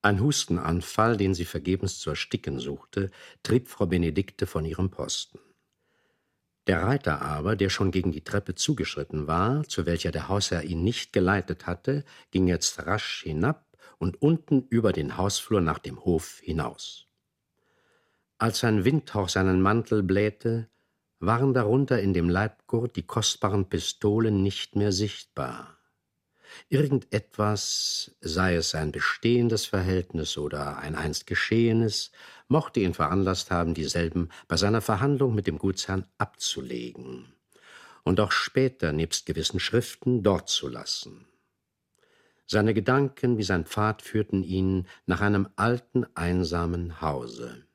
Ein Hustenanfall, den sie vergebens zu ersticken suchte, trieb Frau Benedikte von ihrem Posten. Der Reiter aber, der schon gegen die Treppe zugeschritten war, zu welcher der Hausherr ihn nicht geleitet hatte, ging jetzt rasch hinab und unten über den Hausflur nach dem Hof hinaus. Als ein Windhauch seinen Mantel blähte, waren darunter in dem Leibgurt die kostbaren Pistolen nicht mehr sichtbar. Irgendetwas, sei es ein bestehendes Verhältnis oder ein einst Geschehenes, mochte ihn veranlasst haben, dieselben bei seiner Verhandlung mit dem Gutsherrn abzulegen und auch später nebst gewissen Schriften dort zu lassen. Seine Gedanken wie sein Pfad führten ihn nach einem alten, einsamen Hause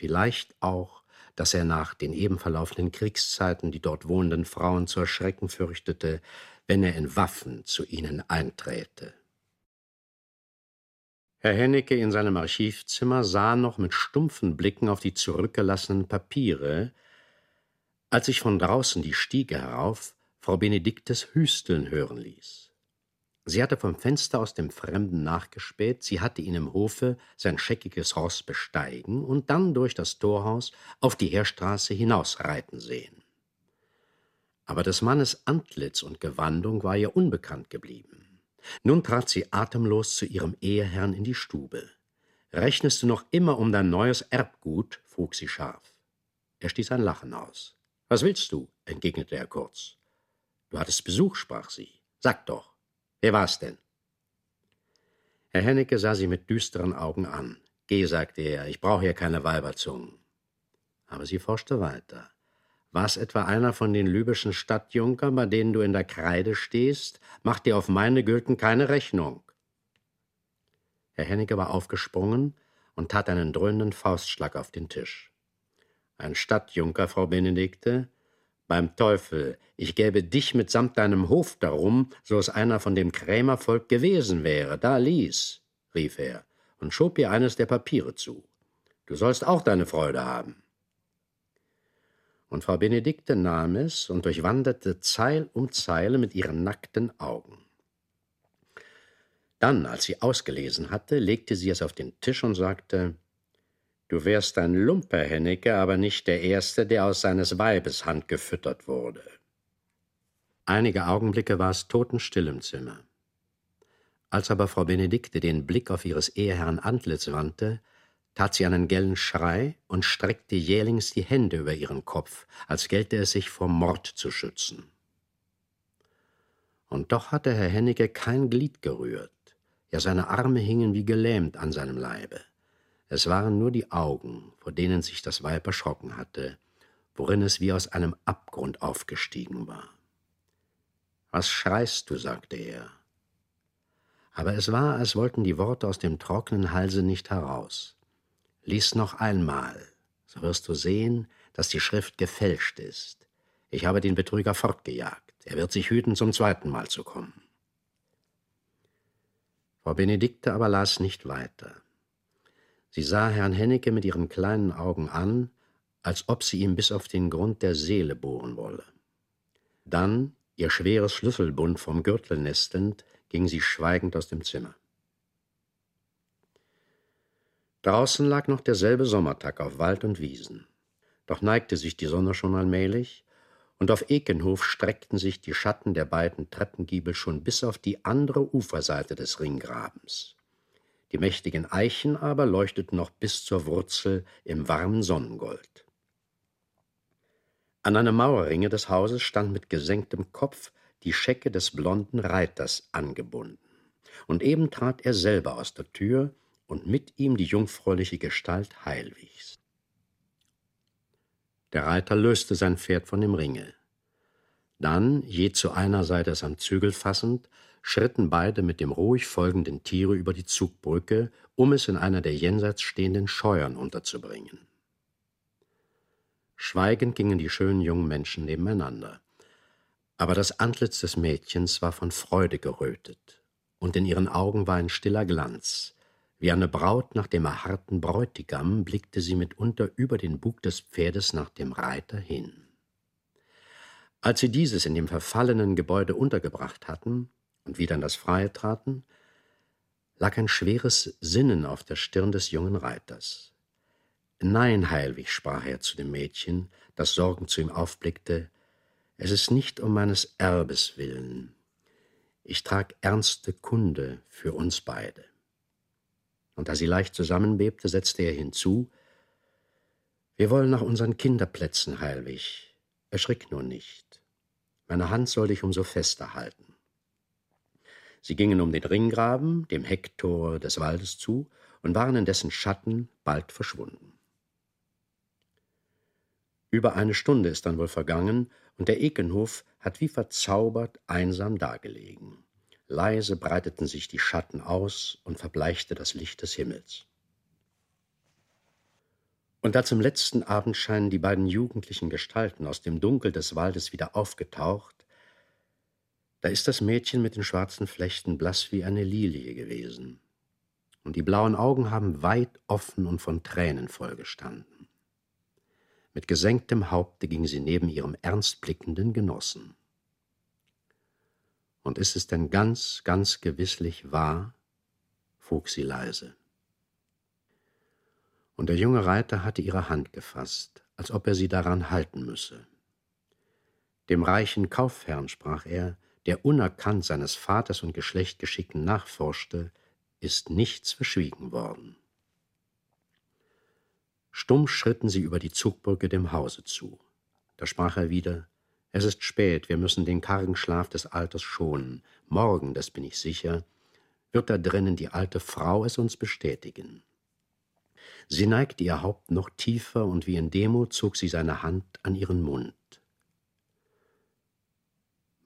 vielleicht auch, dass er nach den eben verlaufenden Kriegszeiten die dort wohnenden Frauen zu erschrecken fürchtete, wenn er in Waffen zu ihnen einträte. Herr Hennecke in seinem Archivzimmer sah noch mit stumpfen Blicken auf die zurückgelassenen Papiere, als sich von draußen die Stiege herauf Frau Benediktes Hüsteln hören ließ. Sie hatte vom Fenster aus dem Fremden nachgespäht, sie hatte ihn im Hofe sein scheckiges Ross besteigen und dann durch das Torhaus auf die Heerstraße hinausreiten sehen. Aber des Mannes Antlitz und Gewandung war ihr unbekannt geblieben. Nun trat sie atemlos zu ihrem Eheherrn in die Stube. Rechnest du noch immer um dein neues Erbgut? frug sie scharf. Er stieß ein Lachen aus. Was willst du? entgegnete er kurz. Du hattest Besuch, sprach sie. Sag doch. Wer war's denn? Herr Hennecke sah sie mit düsteren Augen an. Geh, sagte er, ich brauche hier keine Weiberzungen. Aber sie forschte weiter. War's etwa einer von den lübischen Stadtjunkern, bei denen du in der Kreide stehst? Mach dir auf meine Gülten keine Rechnung. Herr Hennecke war aufgesprungen und tat einen dröhnenden Faustschlag auf den Tisch. Ein Stadtjunker, Frau Benedikte? Beim Teufel, ich gäbe dich mitsamt deinem Hof darum, so es einer von dem Krämervolk gewesen wäre. Da lies, rief er und schob ihr eines der Papiere zu. Du sollst auch deine Freude haben. Und Frau Benedikte nahm es und durchwanderte Zeil um Zeile mit ihren nackten Augen. Dann, als sie ausgelesen hatte, legte sie es auf den Tisch und sagte Du wärst ein Lumper, Hennecke, aber nicht der Erste, der aus seines Weibes Hand gefüttert wurde. Einige Augenblicke war es totenstill im Zimmer. Als aber Frau Benedikte den Blick auf ihres Eheherrn Antlitz wandte, tat sie einen gellen Schrei und streckte jählings die Hände über ihren Kopf, als gelte es sich vor Mord zu schützen. Und doch hatte Herr Hennecke kein Glied gerührt, ja seine Arme hingen wie gelähmt an seinem Leibe. Es waren nur die Augen, vor denen sich das Weib erschrocken hatte, worin es wie aus einem Abgrund aufgestiegen war. Was schreist du? sagte er. Aber es war, als wollten die Worte aus dem trockenen Halse nicht heraus. Lies noch einmal, so wirst du sehen, dass die Schrift gefälscht ist. Ich habe den Betrüger fortgejagt. Er wird sich hüten, zum zweiten Mal zu kommen. Frau Benedikte aber las nicht weiter. Sie sah Herrn Hennecke mit ihren kleinen Augen an, als ob sie ihm bis auf den Grund der Seele bohren wolle. Dann, ihr schweres Schlüsselbund vom Gürtel nestend, ging sie schweigend aus dem Zimmer. Draußen lag noch derselbe Sommertag auf Wald und Wiesen. Doch neigte sich die Sonne schon allmählich, und auf Ekenhof streckten sich die Schatten der beiden Treppengiebel schon bis auf die andere Uferseite des Ringgrabens. Die mächtigen Eichen aber leuchteten noch bis zur Wurzel im warmen Sonnengold. An einem Mauerringe des Hauses stand mit gesenktem Kopf die Schecke des blonden Reiters angebunden. Und eben trat er selber aus der Tür und mit ihm die jungfräuliche Gestalt Heilwigs. Der Reiter löste sein Pferd von dem Ringe. Dann, je zu einer Seite es am Zügel fassend, schritten beide mit dem ruhig folgenden Tiere über die Zugbrücke, um es in einer der jenseits stehenden Scheuern unterzubringen. Schweigend gingen die schönen jungen Menschen nebeneinander. Aber das Antlitz des Mädchens war von Freude gerötet, und in ihren Augen war ein stiller Glanz. Wie eine Braut nach dem erharrten Bräutigam blickte sie mitunter über den Bug des Pferdes nach dem Reiter hin. Als sie dieses in dem verfallenen Gebäude untergebracht hatten, und wieder in das Freie traten, lag ein schweres Sinnen auf der Stirn des jungen Reiters. Nein, Heilwig, sprach er zu dem Mädchen, das sorgend zu ihm aufblickte, es ist nicht um meines Erbes willen. Ich trag ernste Kunde für uns beide. Und da sie leicht zusammenbebte, setzte er hinzu, wir wollen nach unseren Kinderplätzen, Heilwig. Erschrick nur nicht. Meine Hand soll dich umso fester halten. Sie gingen um den Ringgraben, dem Hecktor des Waldes zu, und waren in dessen Schatten bald verschwunden. Über eine Stunde ist dann wohl vergangen, und der Ekenhof hat wie verzaubert einsam dagelegen. Leise breiteten sich die Schatten aus und verbleichte das Licht des Himmels. Und als im letzten Abendschein die beiden jugendlichen Gestalten aus dem Dunkel des Waldes wieder aufgetaucht, da ist das Mädchen mit den schwarzen Flechten blass wie eine Lilie gewesen. Und die blauen Augen haben weit offen und von Tränen vollgestanden. Mit gesenktem Haupte ging sie neben ihrem ernst blickenden Genossen. Und ist es denn ganz, ganz gewisslich wahr? frug sie leise. Und der junge Reiter hatte ihre Hand gefasst, als ob er sie daran halten müsse. Dem reichen Kaufherrn, sprach er, der unerkannt seines Vaters und Geschlechtgeschicken nachforschte, ist nichts verschwiegen worden. Stumm schritten sie über die Zugbrücke dem Hause zu. Da sprach er wieder Es ist spät, wir müssen den kargen Schlaf des Alters schonen. Morgen, das bin ich sicher, wird da drinnen die alte Frau es uns bestätigen. Sie neigte ihr Haupt noch tiefer, und wie in Demut zog sie seine Hand an ihren Mund.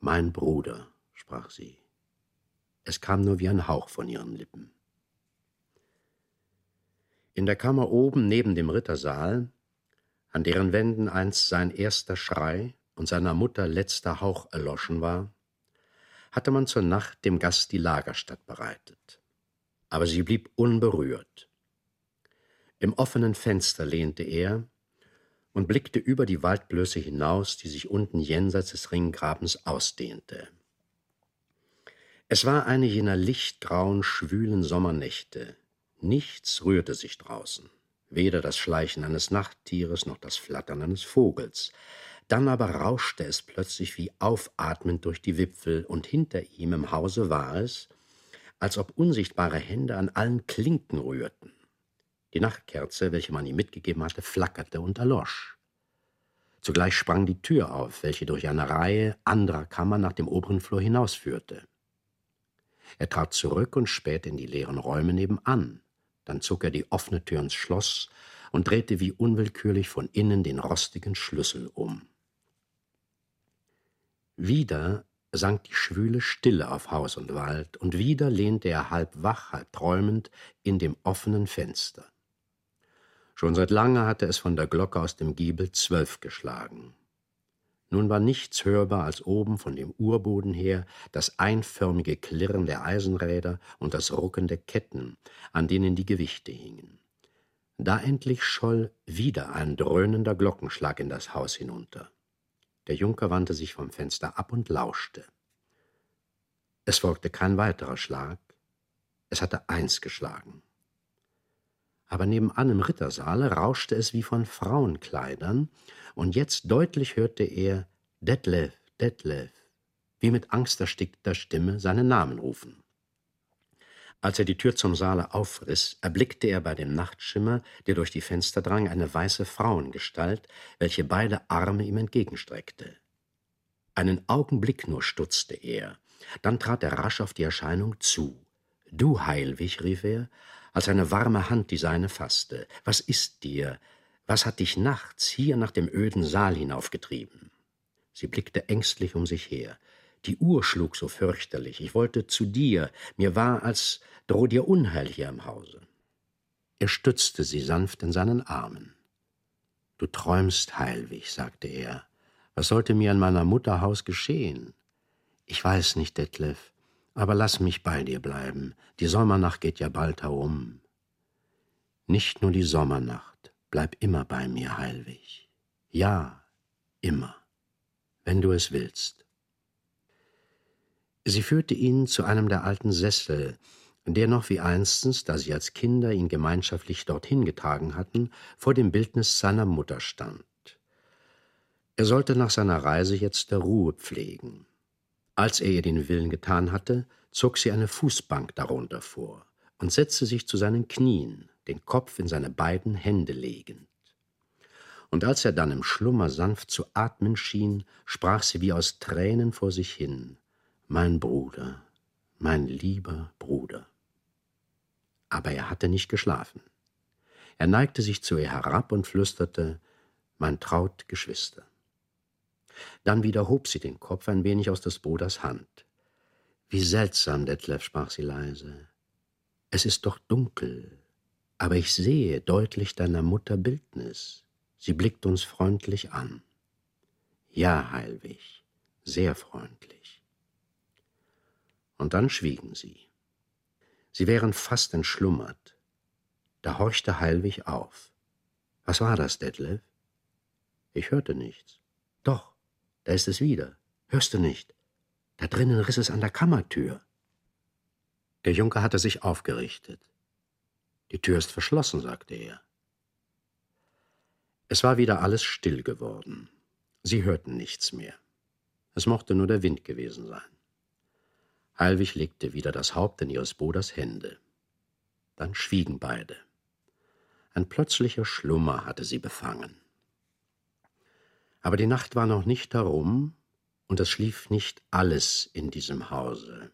Mein Bruder, sprach sie. Es kam nur wie ein Hauch von ihren Lippen. In der Kammer oben neben dem Rittersaal, an deren Wänden einst sein erster Schrei und seiner Mutter letzter Hauch erloschen war, hatte man zur Nacht dem Gast die Lagerstatt bereitet. Aber sie blieb unberührt. Im offenen Fenster lehnte er, und blickte über die Waldblöße hinaus, die sich unten jenseits des Ringgrabens ausdehnte. Es war eine jener lichtgrauen, schwülen Sommernächte. Nichts rührte sich draußen, weder das Schleichen eines Nachttieres noch das Flattern eines Vogels. Dann aber rauschte es plötzlich wie aufatmend durch die Wipfel, und hinter ihm im Hause war es, als ob unsichtbare Hände an allen Klinken rührten. Die Nachtkerze, welche man ihm mitgegeben hatte, flackerte und erlosch. Zugleich sprang die Tür auf, welche durch eine Reihe anderer Kammern nach dem oberen Flur hinausführte. Er trat zurück und spähte in die leeren Räume nebenan. Dann zog er die offene Tür ins Schloss und drehte wie unwillkürlich von innen den rostigen Schlüssel um. Wieder sank die schwüle Stille auf Haus und Wald, und wieder lehnte er halb wach, halb träumend in dem offenen Fenster. Schon seit lange hatte es von der Glocke aus dem Giebel zwölf geschlagen. Nun war nichts hörbar als oben von dem Urboden her das einförmige Klirren der Eisenräder und das Rucken der Ketten, an denen die Gewichte hingen. Da endlich scholl wieder ein dröhnender Glockenschlag in das Haus hinunter. Der Junker wandte sich vom Fenster ab und lauschte. Es folgte kein weiterer Schlag, es hatte eins geschlagen aber nebenan im Rittersaale rauschte es wie von Frauenkleidern, und jetzt deutlich hörte er Detlef, Detlef, wie mit angsterstickter Stimme seinen Namen rufen. Als er die Tür zum Saale aufriss, erblickte er bei dem Nachtschimmer, der durch die Fenster drang, eine weiße Frauengestalt, welche beide Arme ihm entgegenstreckte. Einen Augenblick nur stutzte er, dann trat er rasch auf die Erscheinung zu. Du, Heilwig, rief er, als eine warme Hand die seine fasste. Was ist dir? Was hat dich nachts hier nach dem öden Saal hinaufgetrieben? Sie blickte ängstlich um sich her. Die Uhr schlug so fürchterlich. Ich wollte zu dir. Mir war, als droh dir Unheil hier im Hause. Er stützte sie sanft in seinen Armen. Du träumst, Heilwig, sagte er. Was sollte mir in meiner Mutter Haus geschehen? Ich weiß nicht, Detlef. Aber lass mich bei dir bleiben. Die Sommernacht geht ja bald herum. Nicht nur die Sommernacht, bleib immer bei mir, Heilwig. Ja, immer, wenn du es willst. Sie führte ihn zu einem der alten Sessel, der noch wie einstens, da sie als Kinder ihn gemeinschaftlich dorthin getragen hatten, vor dem Bildnis seiner Mutter stand. Er sollte nach seiner Reise jetzt der Ruhe pflegen. Als er ihr den Willen getan hatte, zog sie eine Fußbank darunter vor und setzte sich zu seinen Knien, den Kopf in seine beiden Hände legend. Und als er dann im Schlummer sanft zu atmen schien, sprach sie wie aus Tränen vor sich hin Mein Bruder, mein lieber Bruder. Aber er hatte nicht geschlafen. Er neigte sich zu ihr herab und flüsterte Mein traut Geschwister. Dann wieder hob sie den Kopf ein wenig aus des Bruders Hand. Wie seltsam, Detlef, sprach sie leise. Es ist doch dunkel, aber ich sehe deutlich deiner Mutter Bildnis. Sie blickt uns freundlich an. Ja, Heilwig, sehr freundlich. Und dann schwiegen sie. Sie wären fast entschlummert. Da horchte Heilwig auf. Was war das, Detlef? Ich hörte nichts. Da ist es wieder. Hörst du nicht? Da drinnen riss es an der Kammertür. Der Junker hatte sich aufgerichtet. Die Tür ist verschlossen, sagte er. Es war wieder alles still geworden. Sie hörten nichts mehr. Es mochte nur der Wind gewesen sein. Heilwig legte wieder das Haupt in ihres Bruders Hände. Dann schwiegen beide. Ein plötzlicher Schlummer hatte sie befangen. Aber die Nacht war noch nicht herum, und es schlief nicht alles in diesem Hause.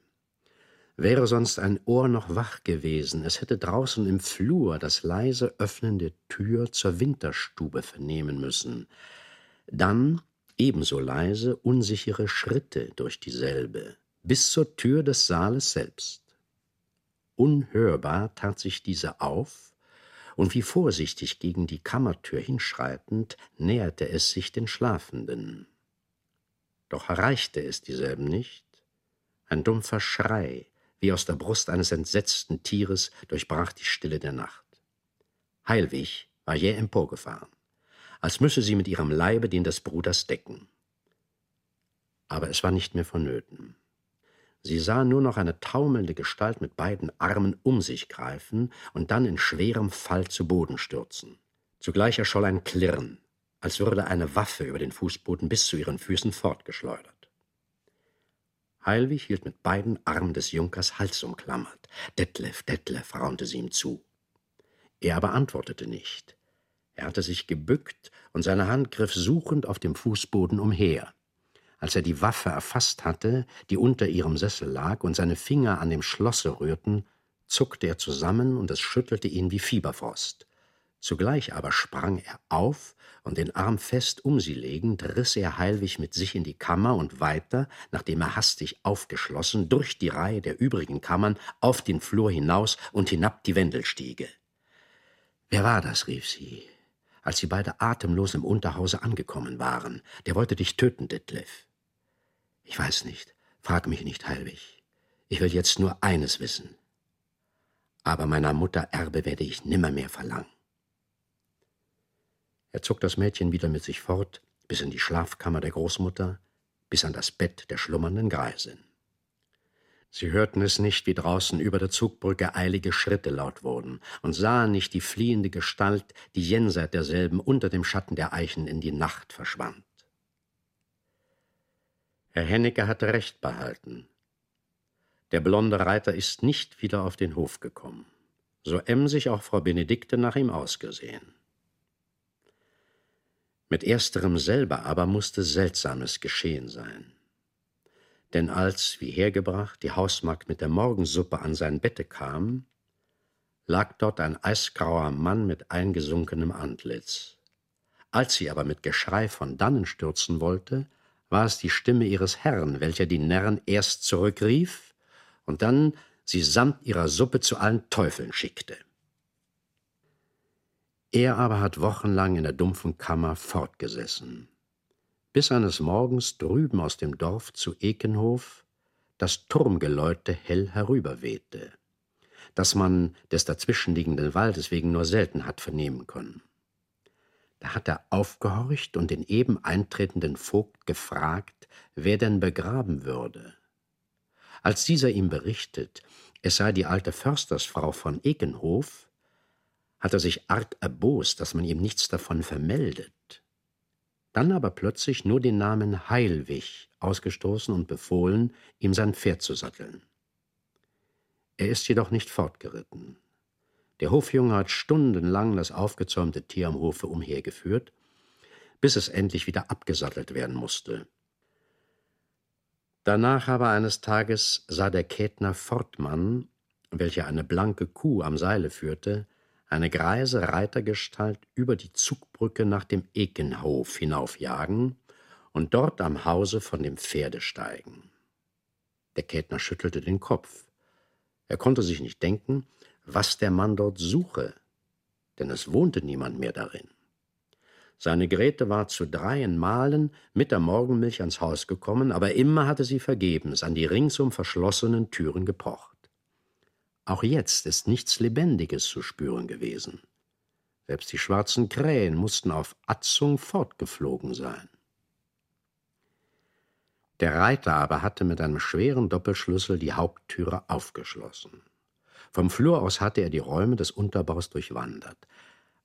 Wäre sonst ein Ohr noch wach gewesen, es hätte draußen im Flur das leise Öffnen der Tür zur Winterstube vernehmen müssen, dann ebenso leise unsichere Schritte durch dieselbe, bis zur Tür des Saales selbst. Unhörbar tat sich diese auf, und wie vorsichtig gegen die Kammertür hinschreitend, näherte es sich den Schlafenden. Doch erreichte es dieselben nicht. Ein dumpfer Schrei, wie aus der Brust eines entsetzten Tieres, durchbrach die Stille der Nacht. Heilwig war jäh emporgefahren, als müsse sie mit ihrem Leibe den des Bruders decken. Aber es war nicht mehr vonnöten. Sie sah nur noch eine taumelnde Gestalt mit beiden Armen um sich greifen und dann in schwerem Fall zu Boden stürzen. Zugleich erscholl ein Klirren, als würde eine Waffe über den Fußboden bis zu ihren Füßen fortgeschleudert. Heilwig hielt mit beiden Armen des Junkers Hals umklammert. Detlef, Detlef, raunte sie ihm zu. Er aber antwortete nicht. Er hatte sich gebückt und seine Hand griff suchend auf dem Fußboden umher. Als er die Waffe erfasst hatte, die unter ihrem Sessel lag, und seine Finger an dem Schlosse rührten, zuckte er zusammen und es schüttelte ihn wie Fieberfrost. Zugleich aber sprang er auf und den Arm fest um sie legend, riss er Heilwig mit sich in die Kammer und weiter, nachdem er hastig aufgeschlossen, durch die Reihe der übrigen Kammern, auf den Flur hinaus und hinab die Wendelstiege. Wer war das? rief sie, als sie beide atemlos im Unterhause angekommen waren. Der wollte dich töten, Detlef. Ich weiß nicht. Frag mich nicht, Heilwig. Ich will jetzt nur eines wissen. Aber meiner Mutter Erbe werde ich nimmermehr verlangen. Er zog das Mädchen wieder mit sich fort, bis in die Schlafkammer der Großmutter, bis an das Bett der schlummernden Greisin. Sie hörten es nicht, wie draußen über der Zugbrücke eilige Schritte laut wurden, und sahen nicht die fliehende Gestalt, die jenseits derselben unter dem Schatten der Eichen in die Nacht verschwand. Herr Hennecke hatte recht behalten. Der blonde Reiter ist nicht wieder auf den Hof gekommen, so emsig auch Frau Benedikte nach ihm ausgesehen. Mit ersterem selber aber musste Seltsames geschehen sein. Denn als, wie hergebracht, die Hausmagd mit der Morgensuppe an sein Bette kam, lag dort ein eisgrauer Mann mit eingesunkenem Antlitz. Als sie aber mit Geschrei von dannen stürzen wollte, war es die Stimme ihres Herrn, welcher die Närren erst zurückrief und dann sie samt ihrer Suppe zu allen Teufeln schickte. Er aber hat wochenlang in der dumpfen Kammer fortgesessen, bis eines Morgens drüben aus dem Dorf zu Ekenhof das Turmgeläute hell herüberwehte, das man des dazwischenliegenden Waldes wegen nur selten hat vernehmen können. Da hat er aufgehorcht und den eben eintretenden Vogt gefragt, wer denn begraben würde. Als dieser ihm berichtet, es sei die alte Förstersfrau von Ekenhof, hat er sich arg erbost, dass man ihm nichts davon vermeldet. Dann aber plötzlich nur den Namen Heilwig ausgestoßen und befohlen, ihm sein Pferd zu satteln. Er ist jedoch nicht fortgeritten. Der Hofjunge hat stundenlang das aufgezäumte Tier am Hofe umhergeführt, bis es endlich wieder abgesattelt werden musste. Danach aber eines Tages sah der Kätner Fortmann, welcher eine blanke Kuh am Seile führte, eine greise Reitergestalt über die Zugbrücke nach dem Ekenhof hinaufjagen und dort am Hause von dem Pferde steigen. Der Kätner schüttelte den Kopf. Er konnte sich nicht denken, was der Mann dort suche, denn es wohnte niemand mehr darin. Seine Grete war zu dreien Malen mit der Morgenmilch ans Haus gekommen, aber immer hatte sie vergebens an die ringsum verschlossenen Türen gepocht. Auch jetzt ist nichts Lebendiges zu spüren gewesen. Selbst die schwarzen Krähen mussten auf Atzung fortgeflogen sein. Der Reiter aber hatte mit einem schweren Doppelschlüssel die Haupttüre aufgeschlossen. Vom Flur aus hatte er die Räume des Unterbaus durchwandert.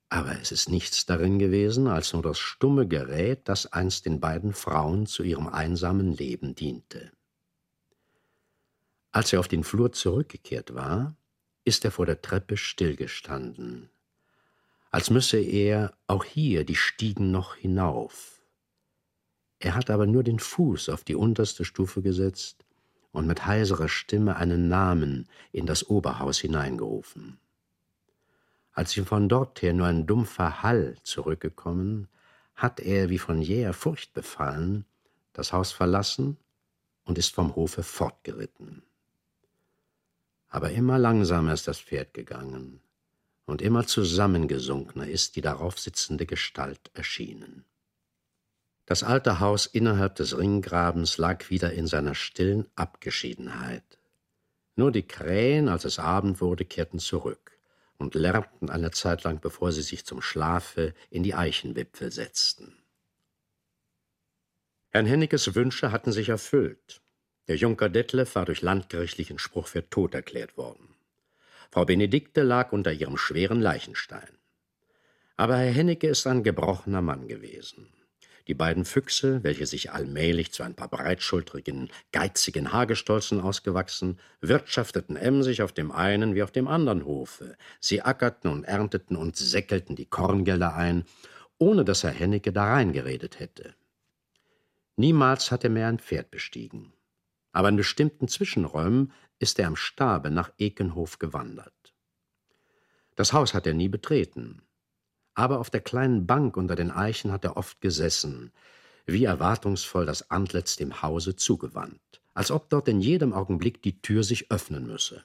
Aber es ist nichts darin gewesen, als nur das stumme Gerät, das einst den beiden Frauen zu ihrem einsamen Leben diente. Als er auf den Flur zurückgekehrt war, ist er vor der Treppe stillgestanden, als müsse er auch hier die Stiegen noch hinauf. Er hat aber nur den Fuß auf die unterste Stufe gesetzt und mit heiserer Stimme einen Namen in das Oberhaus hineingerufen. Als ihm von dorther nur ein dumpfer Hall zurückgekommen, hat er, wie von jäher Furcht befallen, das Haus verlassen und ist vom Hofe fortgeritten. Aber immer langsamer ist das Pferd gegangen, und immer zusammengesunkener ist die darauf sitzende Gestalt erschienen. Das alte Haus innerhalb des Ringgrabens lag wieder in seiner stillen Abgeschiedenheit. Nur die Krähen, als es Abend wurde, kehrten zurück und lärmten eine Zeit lang, bevor sie sich zum Schlafe in die Eichenwipfel setzten. Herrn Hennekes Wünsche hatten sich erfüllt. Der Junker Detlef war durch landgerichtlichen Spruch für tot erklärt worden. Frau Benedikte lag unter ihrem schweren Leichenstein. Aber Herr Hennecke ist ein gebrochener Mann gewesen. Die beiden Füchse, welche sich allmählich zu ein paar breitschultrigen, geizigen Hagestolzen ausgewachsen, wirtschafteten emsig auf dem einen wie auf dem anderen Hofe. Sie ackerten und ernteten und säckelten die Korngelder ein, ohne dass Herr Hennecke da reingeredet hätte. Niemals hat er mehr ein Pferd bestiegen. Aber in bestimmten Zwischenräumen ist er am Stabe nach Ekenhof gewandert. Das Haus hat er nie betreten, aber auf der kleinen Bank unter den Eichen hat er oft gesessen, wie erwartungsvoll das Antlitz dem Hause zugewandt, als ob dort in jedem Augenblick die Tür sich öffnen müsse.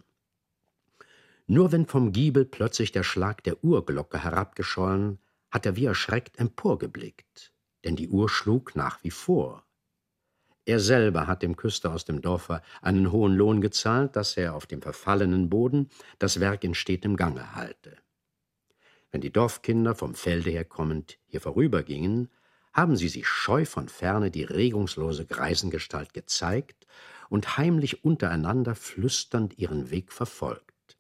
Nur wenn vom Giebel plötzlich der Schlag der Uhrglocke herabgeschollen, hat er wie erschreckt emporgeblickt, denn die Uhr schlug nach wie vor. Er selber hat dem Küster aus dem Dorfe einen hohen Lohn gezahlt, dass er auf dem verfallenen Boden das Werk in stetem Gange halte. Wenn die Dorfkinder vom Felde her kommend hier vorübergingen, haben sie sich scheu von ferne die regungslose Greisengestalt gezeigt und heimlich untereinander flüsternd ihren Weg verfolgt.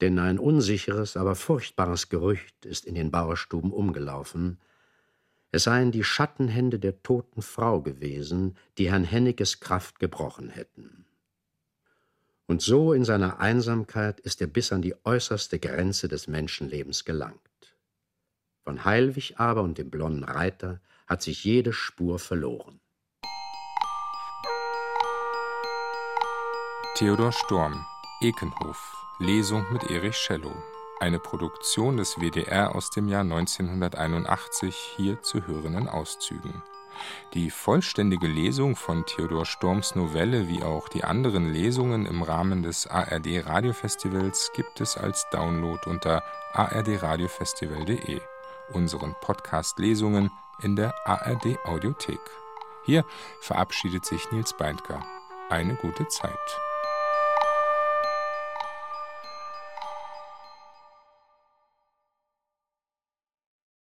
Denn ein unsicheres, aber furchtbares Gerücht ist in den Bauerstuben umgelaufen, es seien die Schattenhände der toten Frau gewesen, die Herrn Hennekes Kraft gebrochen hätten. Und so in seiner Einsamkeit ist er bis an die äußerste Grenze des Menschenlebens gelangt. Von Heilwig aber und dem blonden Reiter hat sich jede Spur verloren. Theodor Storm, Ekenhof, Lesung mit Erich Schellow. Eine Produktion des WDR aus dem Jahr 1981, hier zu hörenden Auszügen. Die vollständige Lesung von Theodor Storms Novelle wie auch die anderen Lesungen im Rahmen des ARD Radiofestivals gibt es als Download unter ardradiofestival.de unseren Podcast-Lesungen in der ARD Audiothek. Hier verabschiedet sich Nils Beindker. Eine gute Zeit.